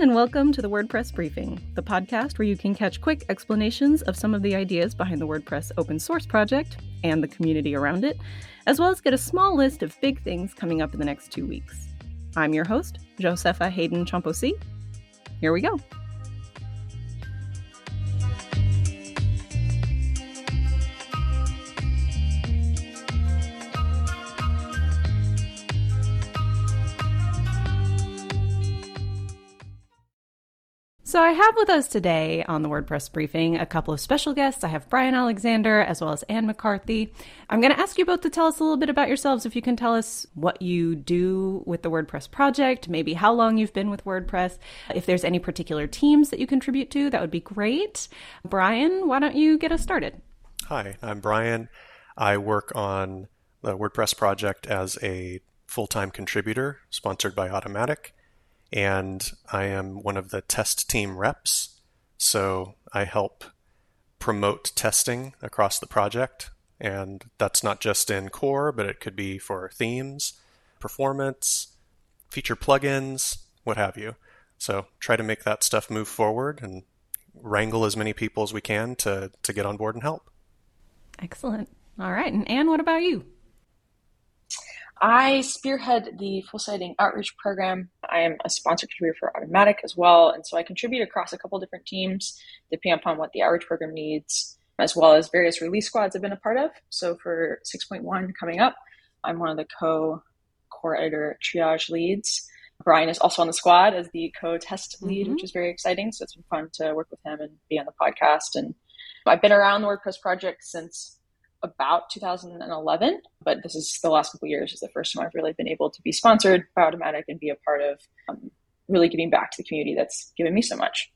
everyone, and welcome to the WordPress Briefing, the podcast where you can catch quick explanations of some of the ideas behind the WordPress open source project and the community around it, as well as get a small list of big things coming up in the next two weeks. I'm your host, Josepha Haden Chomphosy. Here we go. So, I have with us today on the WordPress briefing a couple of special guests. I have Brian Alexander as well as Anne McCarthy. I'm going to ask you both to tell us a little bit about yourselves. If you can tell us what you do with the WordPress project, maybe how long you've been with WordPress, if there's any particular teams that you contribute to, that would be great. Brian, why don't you get us started? Hi, I'm Brian. I work on the WordPress project as a full time contributor sponsored by Automattic and I am one of the test team reps. So I help promote testing across the project. And that's not just in core, but it could be for themes, performance, feature plugins, what have you. So try to make that stuff move forward and wrangle as many people as we can to, to get on board and help. Excellent. All right. And Anne, what about you? I spearhead the full site editing outreach program. I am a sponsor contributor for Automattic as well. And so I contribute across a couple different teams depending upon what the outreach program needs, as well as various release squads I've been a part of. So for 6.1 coming up, I'm one of the co core editor triage leads. Brian is also on the squad as the co test lead, mm-hmm. which is very exciting. So it's been fun to work with him and be on the podcast. And I've been around the WordPress project since about 2011, but this is the last couple years is the first time I've really been able to be sponsored by Automattic and be a part of um, really giving back to the community that's given me so much.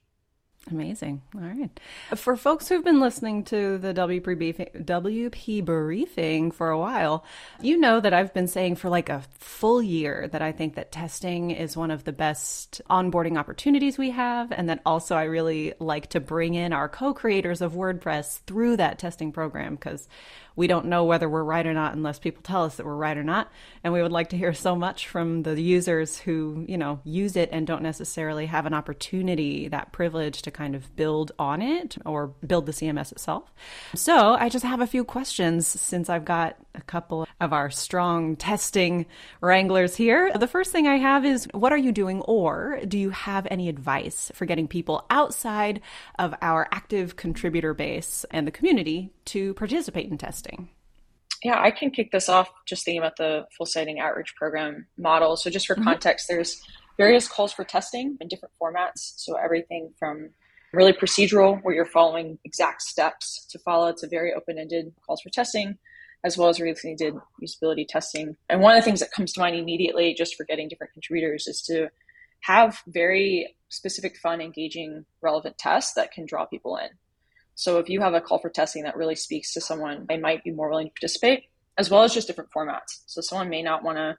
Amazing. All right. For folks who've been listening to the WP briefing, WP briefing for a while, you know that I've been saying for like a full year that I think that testing is one of the best onboarding opportunities we have. And that also I really like to bring in our co creators of WordPress through that testing program because we don't know whether we're right or not unless people tell us that we're right or not. And we would like to hear so much from the users who, you know, use it and don't necessarily have an opportunity, that privilege to kind of build on it or build the CMS itself. So I just have a few questions since I've got a couple of our strong testing wranglers here. The first thing I have is what are you doing or do you have any advice for getting people outside of our active contributor base and the community to participate in testing? Yeah, I can kick this off just thinking about the full site editing outreach program model. So, just for mm-hmm. context, there's various calls for testing in different formats. So, everything from really procedural, where you're following exact steps to follow, to very open ended calls for testing, as well as really did usability testing. And one of the things that comes to mind immediately, just for getting different contributors, is to have very specific, fun, engaging, relevant tests that can draw people in. So if you have a call for testing that really speaks to someone, they might be more willing to participate, as well as just different formats. So someone may not want to,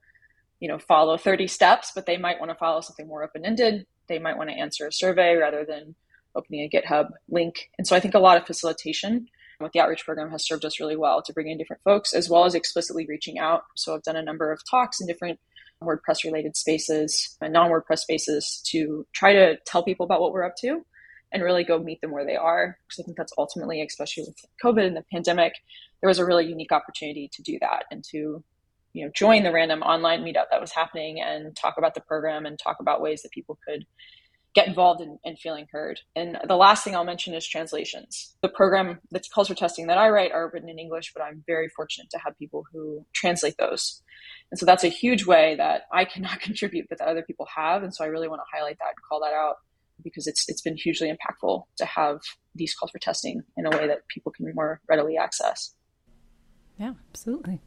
you know, follow 30 steps, but they might want to follow something more open-ended. They might want to answer a survey rather than opening a GitHub link. And so I think a lot of facilitation with the outreach program has served us really well to bring in different folks as well as explicitly reaching out. So I've done a number of talks in different WordPress related spaces and non WordPress spaces to try to tell people about what we're up to and really go meet them where they are. Because I think that's ultimately, especially with COVID and the pandemic, there was a really unique opportunity to do that and to you know join the random online meetup that was happening and talk about the program and talk about ways that people could get involved in, in feeling heard. And the last thing I'll mention is translations. The program, the calls for testing that I write are written in English, but I'm very fortunate to have people who translate those. And so that's a huge way that I cannot contribute, but that other people have. And so I really want to highlight that and call that out because it's it's been hugely impactful to have these calls for testing in a way that people can more readily access. Yeah, absolutely.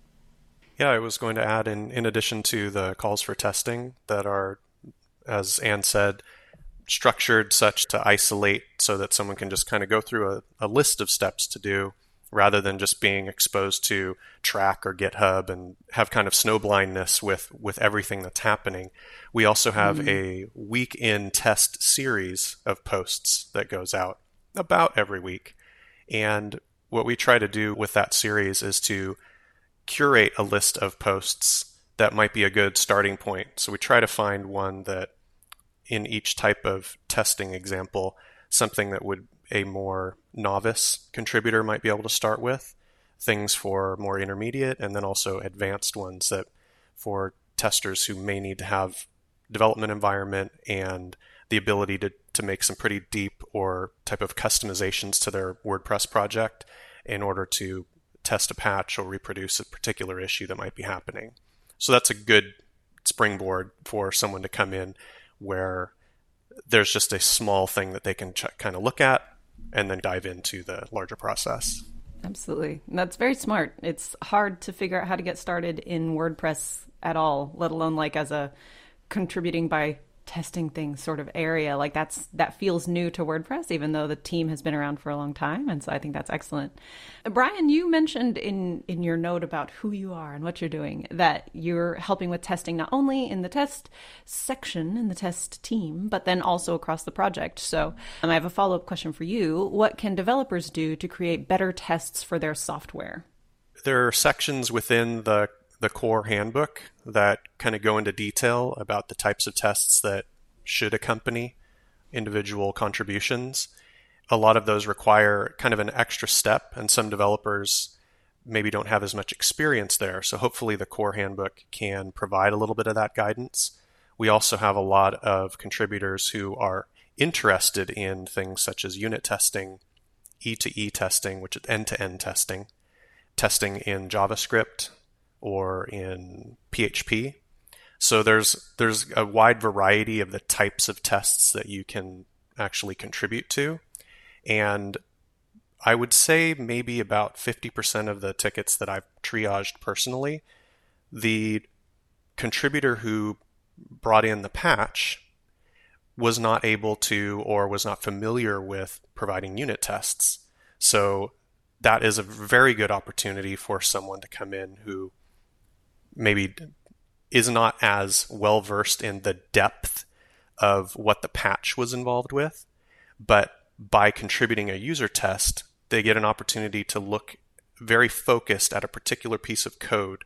Yeah, I was going to add in in addition to the calls for testing that are, as Anne said, structured such to isolate so that someone can just kind of go through a, a list of steps to do rather than just being exposed to Trac or github and have kind of snowblindness with with everything that's happening we also have mm-hmm. a week in test series of posts that goes out about every week and what we try to do with that series is to curate a list of posts that might be a good starting point so we try to find one that in each type of testing example something that would a more novice contributor might be able to start with, things for more intermediate, and then also advanced ones that for testers who may need to have development environment and the ability to, to make some pretty deep or type of customizations to their WordPress project in order to test a patch or reproduce a particular issue that might be happening. So that's a good springboard for someone to come in where there's just a small thing that they can ch- kind of look at and then dive into the larger process. Absolutely. That's very smart. It's hard to figure out how to get started in WordPress at all, let alone like as a contributing by testing things sort of area. Like that's that feels new to WordPress, even though the team has been around for a long time. And so I think that's excellent. Brian, you mentioned in in your note about who you are and what you're doing that you're helping with testing not only in the test section in the test team, but then also across the project. So um, I have a follow up question for you. What can developers do to create better tests for their software? There are sections within the the core handbook that kind of go into detail about the types of tests that should accompany individual contributions. A lot of those require kind of an extra step, and some developers maybe don't have as much experience there. So hopefully, the core handbook can provide a little bit of that guidance. We also have a lot of contributors who are interested in things such as unit testing, E to E testing, which is end to end testing, testing in JavaScript, or in PHP. So there's there's a wide variety of the types of tests that you can actually contribute to. And I would say maybe about 50% of the tickets that I've triaged personally, the contributor who brought in the patch was not able to or was not familiar with providing unit tests. So that is a very good opportunity for someone to come in who maybe is not as well versed in the depth of what the patch was involved with, but by contributing a user test, they get an opportunity to look very focused at a particular piece of code,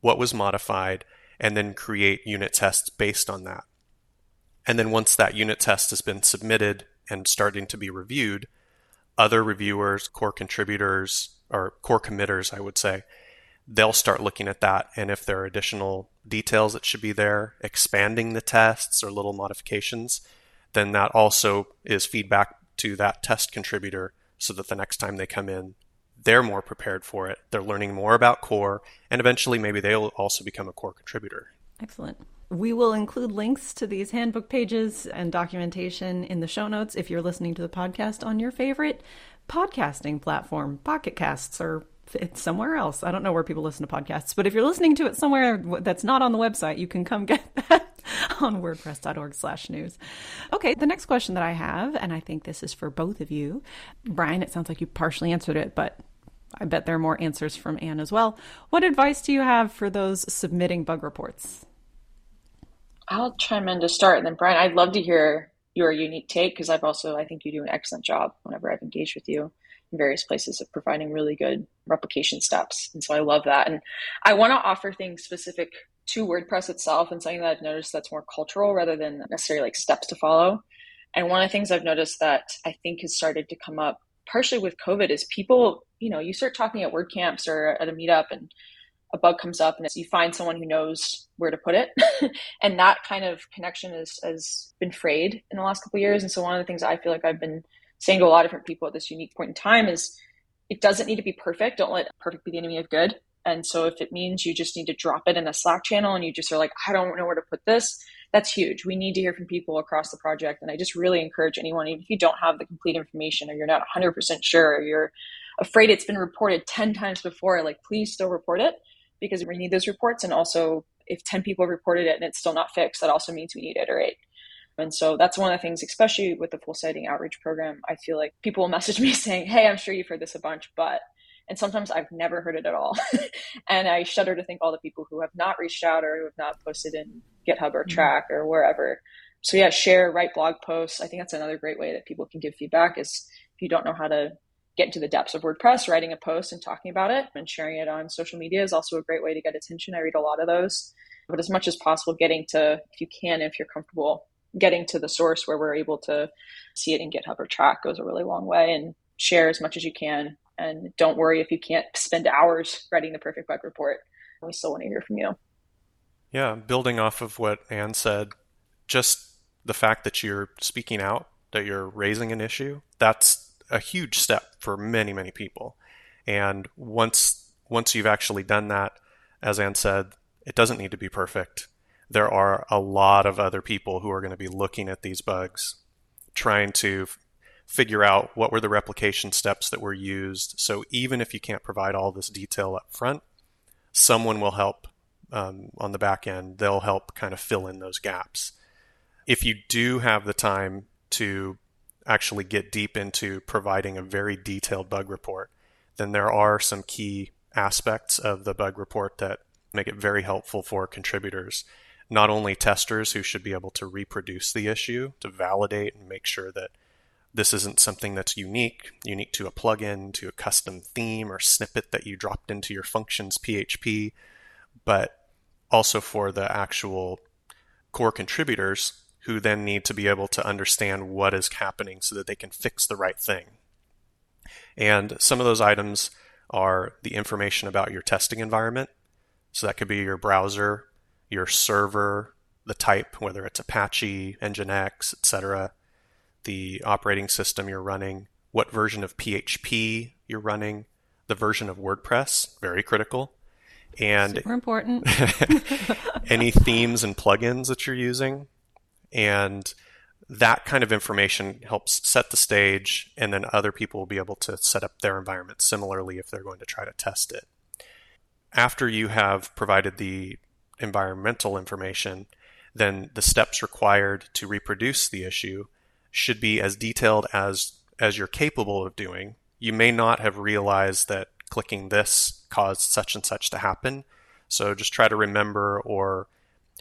what was modified, and then create unit tests based on that. And then once that unit test has been submitted and starting to be reviewed, other reviewers, core contributors, or core committers, I would say, they'll start looking at that. And if there are additional details that should be there, expanding the tests or little modifications, then that also is feedback to that test contributor so that the next time they come in, they're more prepared for it. They're learning more about core, and eventually maybe they'll also become a core contributor. Excellent. We will include links to these handbook pages and documentation in the show notes if you're listening to the podcast on your favorite podcasting platform, Pocket Casts or it's somewhere else. I don't know where people listen to podcasts, but if you're listening to it somewhere that's not on the website, you can come get that on wordpress.org slash news. Okay, the next question that I have, and I think this is for both of you. Brian, it sounds like you partially answered it, but I bet there are more answers from Anne as well. What advice do you have for those submitting bug reports? I'll chime in to start, and then Brian, I'd love to hear your unique take because I've also I think you do an excellent job whenever I've engaged with you various places of providing really good replication steps. And so I love that. And I want to offer things specific to WordPress itself and something that I've noticed that's more cultural rather than necessarily like steps to follow. And one of the things I've noticed that I think has started to come up partially with COVID is people, you know, you start talking at WordCamps or at a meetup and a bug comes up and you find someone who knows where to put it. and that kind of connection is, has been frayed in the last couple years. And so one of the things I feel like I've been saying to a lot of different people at this unique point in time is it doesn't need to be perfect. Don't let perfect be the enemy of good. And so if it means you just need to drop it in a Slack channel and you just are like, I don't know where to put this, that's huge. We need to hear from people across the project. And I just really encourage anyone, even if you don't have the complete information or you're not 100% sure or you're afraid it's been reported 10 times before, like please still report it because we need those reports. And also, if 10 people have reported it and it's still not fixed, that also means we need to iterate. And so that's one of the things, especially with the full site editing outreach program, I feel like people will message me saying, Hey, I'm sure you've heard this a bunch, but, and sometimes I've never heard it at all. and I shudder to think all the people who have not reached out or who have not posted in GitHub or mm-hmm. Trac or wherever. So yeah, share, write blog posts. I think that's another great way that people can give feedback is if you don't know how to get into the depths of WordPress, writing a post and talking about it and sharing it on social media is also a great way to get attention. I read a lot of those. But as much as possible, getting to, if you can, if you're comfortable, getting to the source where we're able to see it in GitHub or Trac goes a really long way and share as much as you can. And don't worry if you can't spend hours writing the perfect bug report. We still want to hear from you. Yeah, building off of what Anne said, just the fact that you're speaking out, that you're raising an issue, that's a huge step for many, many people. And once once you've actually done that, as Anne said, it doesn't need to be perfect. There are a lot of other people who are going to be looking at these bugs, trying to f- figure out what were the replication steps that were used. So even if you can't provide all this detail up front, someone will help um, on the back end. They'll help kind of fill in those gaps. If you do have the time to actually get deep into providing a very detailed bug report, then there are some key aspects of the bug report that make it very helpful for contributors. Not only testers who should be able to reproduce the issue to validate and make sure that this isn't something that's unique, unique to a plugin, to a custom theme or snippet that you dropped into your functions PHP, but also for the actual core contributors who then need to be able to understand what is happening so that they can fix the right thing. And some of those items are the information about your testing environment. So that could be your browser, your server, the type, whether it's Apache, Nginx, etc., the operating system you're running, what version of PHP you're running, the version of WordPress, very critical, and super important. any themes and plugins that you're using, and that kind of information helps set the stage, and then other people will be able to set up their environment similarly if they're going to try to test it. After you have provided the environmental information, then the steps required to reproduce the issue should be as detailed as as you're capable of doing. You may not have realized that clicking this caused such and such to happen. So just try to remember or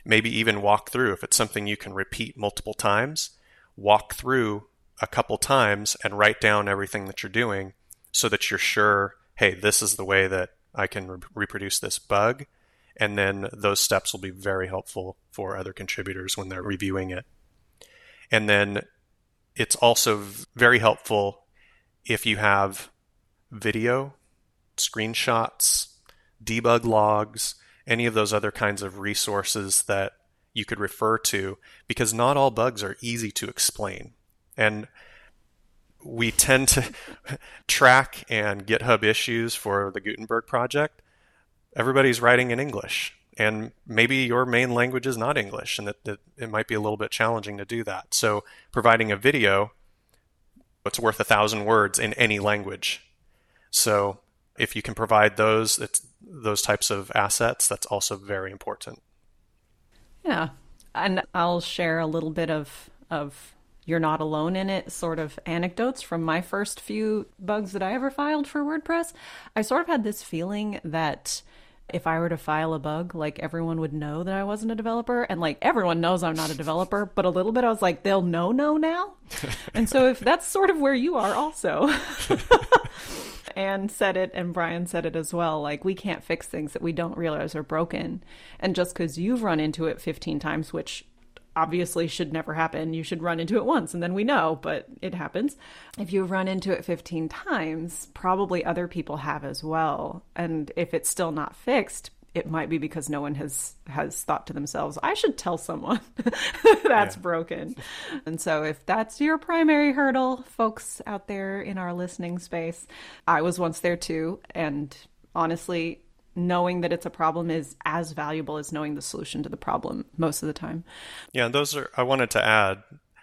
maybe even walk through if it's something you can repeat multiple times walk through a couple times and write down everything that you're doing so that you're sure, hey, this is the way that I can re- reproduce this bug. And then those steps will be very helpful for other contributors when they're reviewing it. And then it's also very helpful if you have video, screenshots, debug logs, any of those other kinds of resources that you could refer to because not all bugs are easy to explain. And we tend to Trac and GitHub issues for the Gutenberg project. Everybody's writing in English, and maybe your main language is not English, and that, that it might be a little bit challenging to do that. So, providing a video, it's worth a thousand words in any language. So, if you can provide those, those types of assets, that's also very important. Yeah. And I'll share a little bit of of you're not alone in it sort of anecdotes from my first few bugs that I ever filed for WordPress. I sort of had this feeling that if I were to file a bug, like everyone would know that I wasn't a developer. And like everyone knows I'm not a developer, but a little bit I was like, they'll know no now. and so if that's sort of where you are also. Anne said it and Brian said it as well. Like, we can't fix things that we don't realize are broken. And just because you've run into it 15 times, which obviously should never happen, you should run into it once and then we know, but it happens. If you run into it 15 times, probably other people have as well. And if it's still not fixed, it might be because no one has has thought to themselves i should tell someone that's yeah. broken and so if that's your primary hurdle folks out there in our listening space i was once there too and honestly knowing that it's a problem is as valuable as knowing the solution to the problem most of the time yeah those are i wanted to add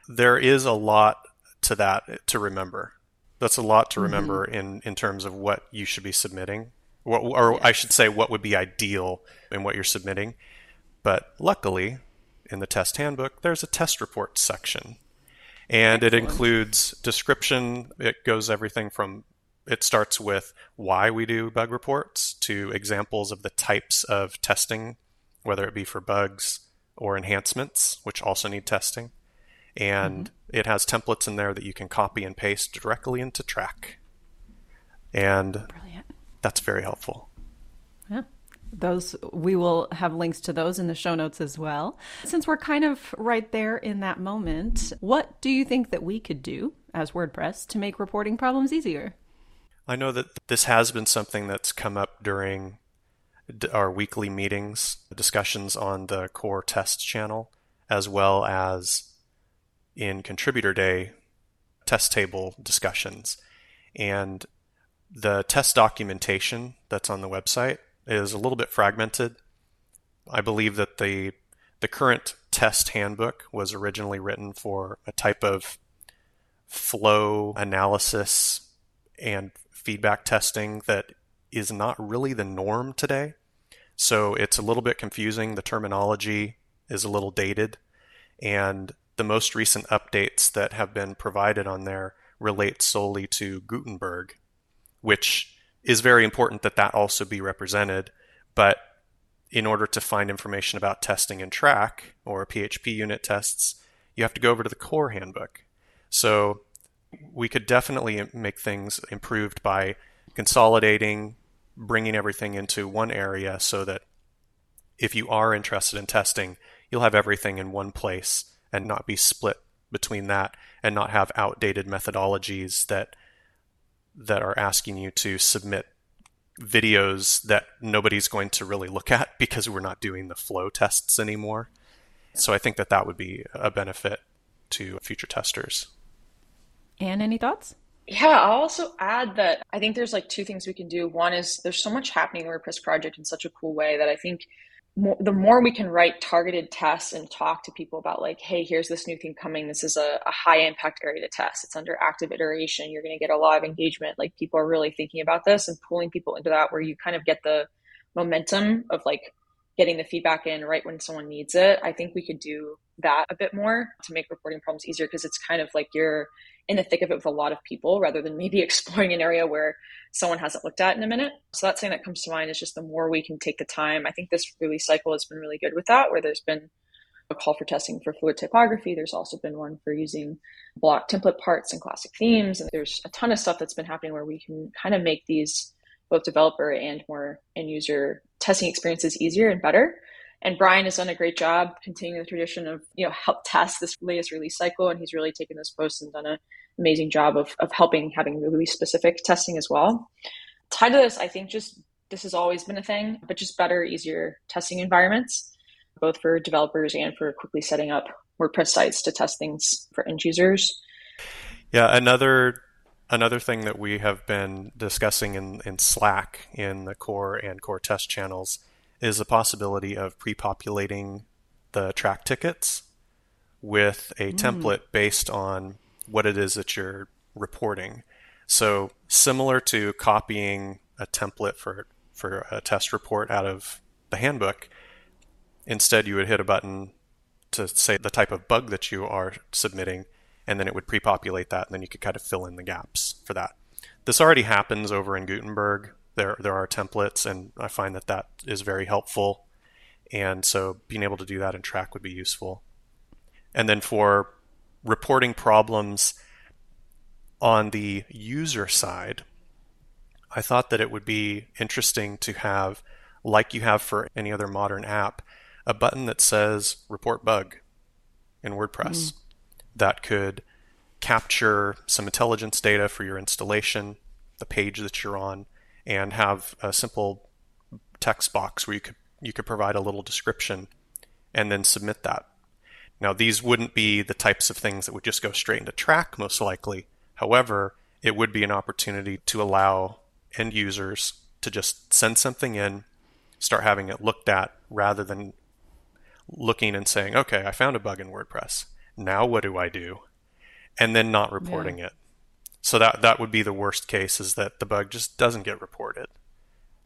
there is a lot to that to remember that's a lot to mm-hmm. remember mm-hmm. in in terms of what you should be submitting or, or yes. I should say, what would be ideal in what you're submitting. But luckily, in the test handbook, there's a test report section. And Excellent. it includes description. It goes everything from, it starts with why we do bug reports to examples of the types of testing, whether it be for bugs or enhancements, which also need testing. And mm-hmm. it has templates in there that you can copy and paste directly into Trac. And Brilliant that's very helpful. Yeah. Those we will have links to those in the show notes as well. Since we're kind of right there in that moment, what do you think that we could do as WordPress to make reporting problems easier? I know that this has been something that's come up during our weekly meetings, discussions on the core test channel, as well as in contributor day test table discussions. And the test documentation that's on the website is a little bit fragmented. I believe that the the current test handbook was originally written for a type of flow analysis and feedback testing that is not really the norm today. So it's a little bit confusing. The terminology is a little dated. And the most recent updates that have been provided on there relate solely to Gutenberg, which is very important that that also be represented. But in order to find information about testing and Trac or PHP unit tests, you have to go over to the core handbook. So we could definitely make things improved by consolidating, bringing everything into one area so that if you are interested in testing, you'll have everything in one place and not be split between that and not have outdated methodologies that that are asking you to submit videos that nobody's going to really look at because we're not doing the flow tests anymore. So I think that that would be a benefit to future testers. And any thoughts? Yeah, I'll also add that I think there's like two things we can do. One is there's so much happening in WordPress project in such a cool way that I think more, the more we can write targeted tests and talk to people about like, hey, here's this new thing coming. This is a, a high impact area to test. It's under active iteration. You're going to get a lot of engagement. Like people are really thinking about this and pulling people into that where you kind of get the momentum of like getting the feedback in right when someone needs it. I think we could do that a bit more to make reporting problems easier because it's kind of like you're in the thick of it with a lot of people rather than maybe exploring an area where someone hasn't looked at in a minute. So that's something that comes to mind is just the more we can take the time. I think this release cycle has been really good with that, where there's been a call for testing for fluid typography. There's also been one for using block template parts and classic themes. And there's a ton of stuff that's been happening where we can kind of make these both developer and more end user testing experiences easier and better. And Brian has done a great job continuing the tradition of, you know, help test this latest release cycle. And he's really taken this post and done an amazing job of, of helping having release specific testing as well. Tied to this, I think just this has always been a thing, but just better, easier testing environments, both for developers and for quickly setting up WordPress sites to test things for end users. Yeah, another another thing that we have been discussing in, in Slack in the core and core test channels is the possibility of pre-populating the Trac tickets with a mm. template based on what it is that you're reporting. So similar to copying a template for for a test report out of the handbook, instead you would hit a button to say the type of bug that you are submitting, and then it would pre-populate that, and then you could kind of fill in the gaps for that. This already happens over in Gutenberg there there are templates, and I find that that is very helpful. And so being able to do that in Trac would be useful. And then for reporting problems on the user side, I thought that it would be interesting to have, like you have for any other modern app, a button that says report bug in WordPress mm. that could capture some intelligence data for your installation, the page that you're on, and have a simple text box where you could you could provide a little description and then submit that. Now these wouldn't be the types of things that would just go straight into Trac most likely. However, it would be an opportunity to allow end users to just send something in, start having it looked at rather than looking and saying, "Okay, I found a bug in WordPress. Now what do I do?" and then not reporting yeah. it. So that that would be the worst case is that the bug just doesn't get reported.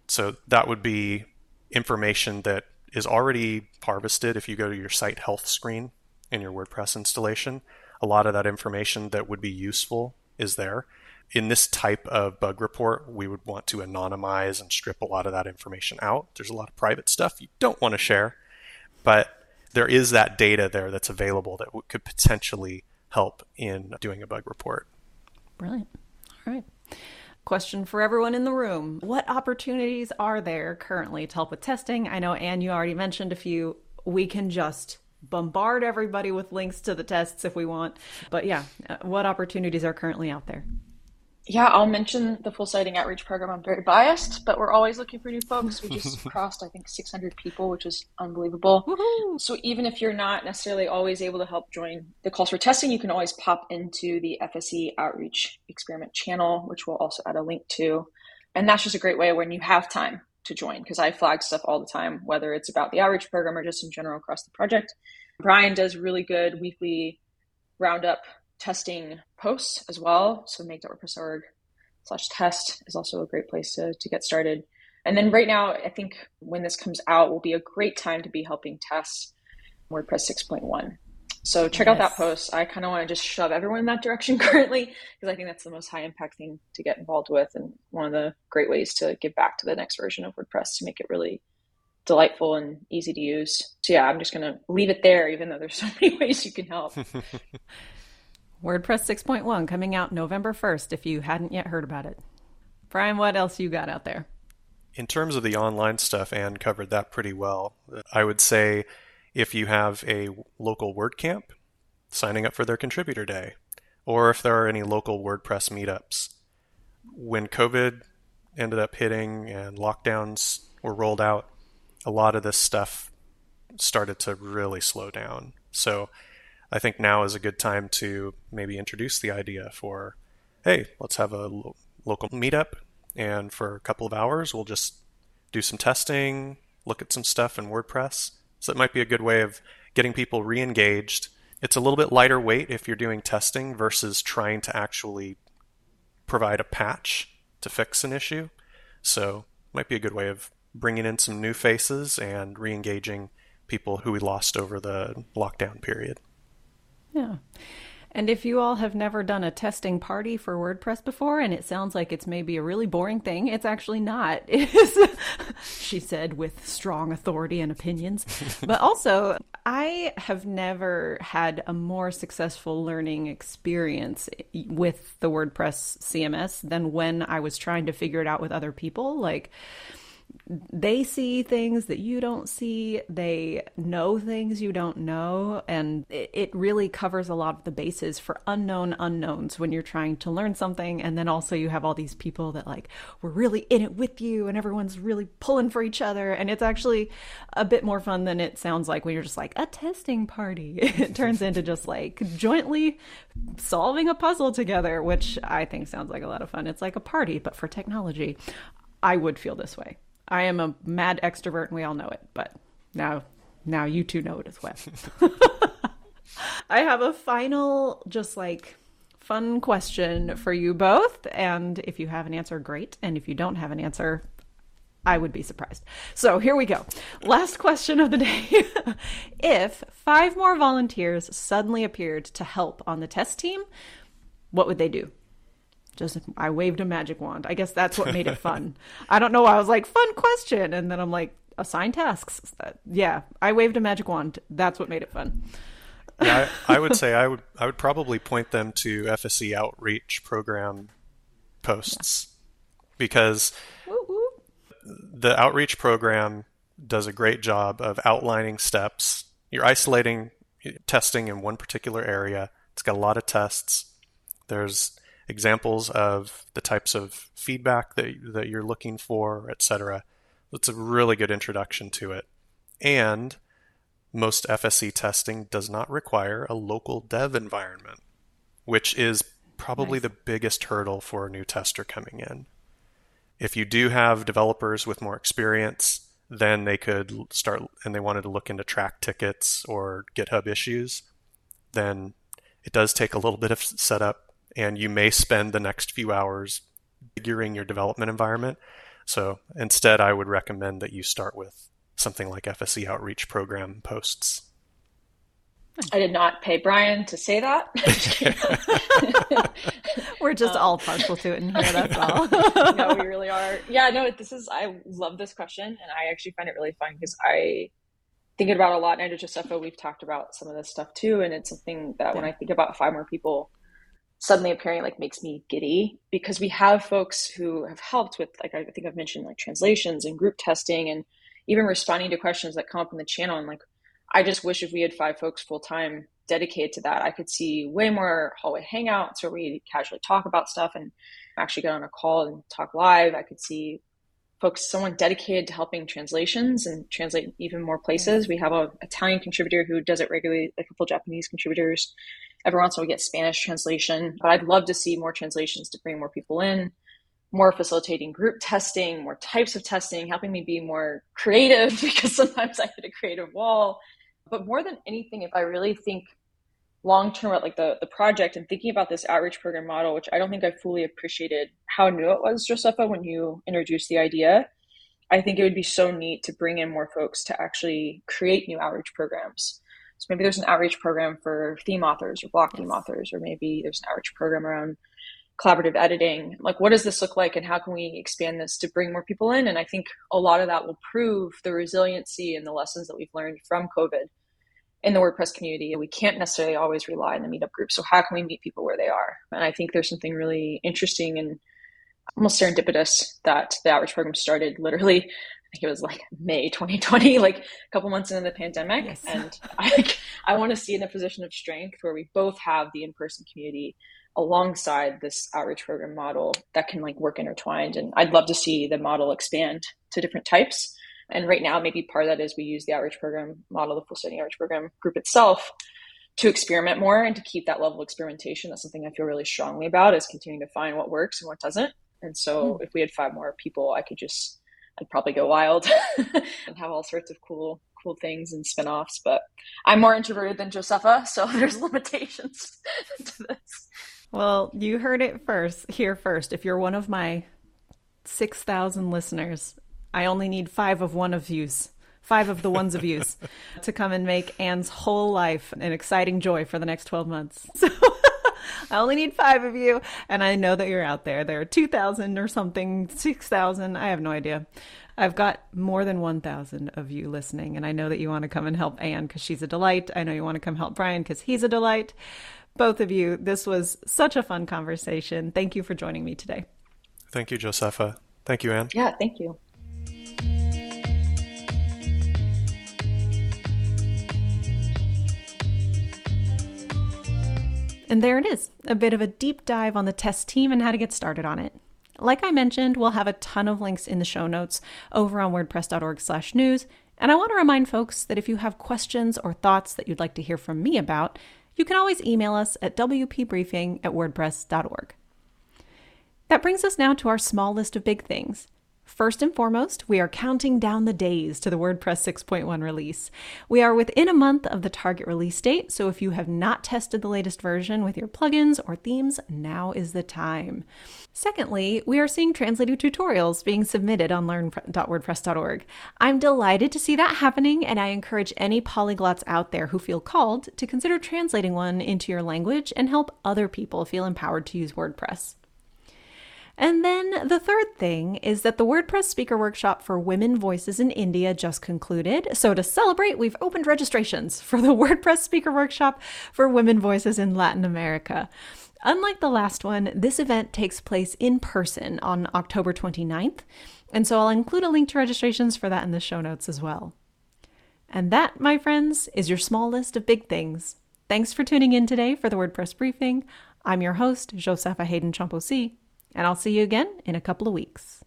So that would be information that is already harvested if you go to your site health screen in your WordPress installation. A lot of that information that would be useful is there. In this type of bug report, we would want to anonymize and strip a lot of that information out. There's a lot of private stuff you don't want to share, but there is that data there that's available that could potentially help in doing a bug report. Brilliant. All right. Question for everyone in the room What opportunities are there currently to help with testing? I know, Anne, you already mentioned a few. We can just bombard everybody with links to the tests if we want. But yeah, uh, what opportunities are currently out there? Yeah, I'll mention the full site editing outreach program. I'm very biased, but we're always looking for new folks. We just crossed, I think, 600 people, which is unbelievable. Woo-hoo! So even if you're not necessarily always able to help join the calls for testing, you can always pop into the FSE outreach experiment channel, which we'll also add a link to. And that's just a great way when you have time to join because I flag stuff all the time, whether it's about the outreach program or just in general across the project. Brian does really good weekly roundup testing posts as well. So make.wordpress.org slash test is also a great place to, to get started. And then right now, I think when this comes out will be a great time to be helping test WordPress 6.1. So check yes. out that post. I kind of want to just shove everyone in that direction currently because I think that's the most high impact thing to get involved with and one of the great ways to give back to the next version of WordPress to make it really delightful and easy to use. So yeah, I'm just going to leave it there even though there's so many ways you can help. WordPress 6.1 coming out November 1st if you hadn't yet heard about it. Brian, what else you got out there? In terms of the online stuff, Anne covered that pretty well. I would say if you have a local WordCamp, signing up for their contributor day, or if there are any local WordPress meetups. When COVID ended up hitting and lockdowns were rolled out, a lot of this stuff started to really slow down. So I think now is a good time to maybe introduce the idea for, hey, let's have a lo- local meetup, and for a couple of hours, we'll just do some testing, look at some stuff in WordPress. So it might be a good way of getting people re engaged. It's a little bit lighter weight if you're doing testing versus trying to actually provide a patch to fix an issue. So might be a good way of bringing in some new faces and re engaging people who we lost over the lockdown period. Yeah. And if you all have never done a testing party for WordPress before, and it sounds like it's maybe a really boring thing, it's actually not. It is, she said with strong authority and opinions. but also, I have never had a more successful learning experience with the WordPress CMS than when I was trying to figure it out with other people. Like, they see things that you don't see. They know things you don't know. And it, really covers a lot of the bases for unknown unknowns when you're trying to learn something. And then also, you have all these people that, like, we're really in it with you and everyone's really pulling for each other. And it's actually a bit more fun than it sounds like when you're just like a testing party. it turns into just like jointly solving a puzzle together, which I think sounds like a lot of fun. It's like a party, but for technology. I would feel this way. I am a mad extrovert and we all know it, but now now you two know it as well. I have a final just like fun question for you both and if you have an answer great and if you don't have an answer I would be surprised. So here we go. Last question of the day. if five more volunteers suddenly appeared to help on the test team, what would they do? Just I waved a magic wand. I guess that's what made it fun. I don't know. I was like, fun question, and then I'm like, assign tasks. Yeah, I waved a magic wand. That's what made it fun. yeah, I, I, would say I would I would probably point them to FSE outreach program posts because the outreach program does a great job of outlining steps. You're isolating testing in one particular area. It's got a lot of tests. There's examples of the types of feedback that, that you're looking for, etc. It's a really good introduction to it. And most FSE testing does not require a local dev environment, which is probably nice. the biggest hurdle for a new tester coming in. If you do have developers with more experience, then they could start and they wanted to look into Trac tickets or GitHub issues, then it does take a little bit of setup and you may spend the next few hours figuring your development environment. So instead, I would recommend that you start with something like FSE outreach program posts. I did not pay Brian to say that. We're just um, all partial to it in here. That's all. no, we really are. Yeah, no, this is, I love this question. And I actually find it really fun because I think about a lot. And I just, we've talked about some of this stuff too. And it's something that yeah. when I think about five more people suddenly appearing like makes me giddy because we have folks who have helped with like I think I've mentioned like translations and group testing and even responding to questions that come up in the channel and like I just wish if we had five folks full time dedicated to that, I could see way more hallway hangouts where we casually talk about stuff and actually get on a call and talk live. I could see folks, someone dedicated to helping translations and translate even more places. We have a Italian contributor who does it regularly, a couple Japanese contributors. Every once in a while we get Spanish translation, but I'd love to see more translations to bring more people in, more facilitating group testing, more types of testing, helping me be more creative because sometimes I hit a creative wall. But more than anything, if I really think long term about like the, the project and thinking about this outreach program model, which I don't think I fully appreciated how new it was, Josepha, when you introduced the idea. I think it would be so neat to bring in more folks to actually create new outreach programs. So maybe there's an outreach program for theme authors or block theme authors, or maybe there's an outreach program around collaborative editing. Like, what does this look like, and how can we expand this to bring more people in? And I think a lot of that will prove the resiliency and the lessons that we've learned from COVID in the WordPress community. And we can't necessarily always rely on the meetup group. So how can we meet people where they are? And I think there's something really interesting and almost serendipitous that the outreach program started literally. I think it was like May 2020, like a couple months into the pandemic. Yes. And I, I want to see in a position of strength where we both have the in-person community alongside this outreach program model that can like work intertwined. And I'd love to see the model expand to different types and right now, maybe part of that is we use the outreach program model, the full site editing outreach program group itself to experiment more and to keep that level of experimentation. That's something I feel really strongly about is continuing to find what works and what doesn't. And so mm. if we had five more people, I could just, I'd probably go wild and have all sorts of cool, cool things and spin-offs. But I'm more introverted than Josepha, so there's limitations to this. Well, you heard it first here first. If you're one of my 6,000 listeners I only need five of one of yous, five of the ones of yous, to come and make Anne's whole life an exciting joy for the next 12 months. So I only need five of you, and I know that you're out there. There are 2,000 or something, 6,000, I have no idea. I've got more than 1,000 of you listening, and I know that you want to come and help Anne because she's a delight. I know you want to come help Brian because he's a delight. Both of you, this was such a fun conversation. Thank you for joining me today. Thank you, Josepha. Thank you, Anne. Yeah, thank you. And there it is, a bit of a deep dive on the test team and how to get started on it. Like I mentioned, we'll have a ton of links in the show notes over on wordpress.org/news, and I want to remind folks that if you have questions or thoughts that you'd like to hear from me about, you can always email us at wpbriefing at wordpress.org. That brings us now to our small list of big things. First and foremost, we are counting down the days to the WordPress 6.1 release. We are within a month of the target release date, so if you have not tested the latest version with your plugins or themes, now is the time. Secondly, we are seeing translated tutorials being submitted on learn.wordpress.org. I'm delighted to see that happening, and I encourage any polyglots out there who feel called to consider translating one into your language and help other people feel empowered to use WordPress. And then the third thing is that the WordPress speaker workshop for women voices in India just concluded. So to celebrate, we've opened registrations for the WordPress speaker workshop for women voices in Latin America. Unlike the last one, this event takes place in person on October 29th. And so I'll include a link to registrations for that in the show notes as well. And that, my friends, is your small list of big things. Thanks for tuning in today for the WordPress briefing. I'm your host, Josepha Haden Chomphosy and I'll see you again in a couple of weeks.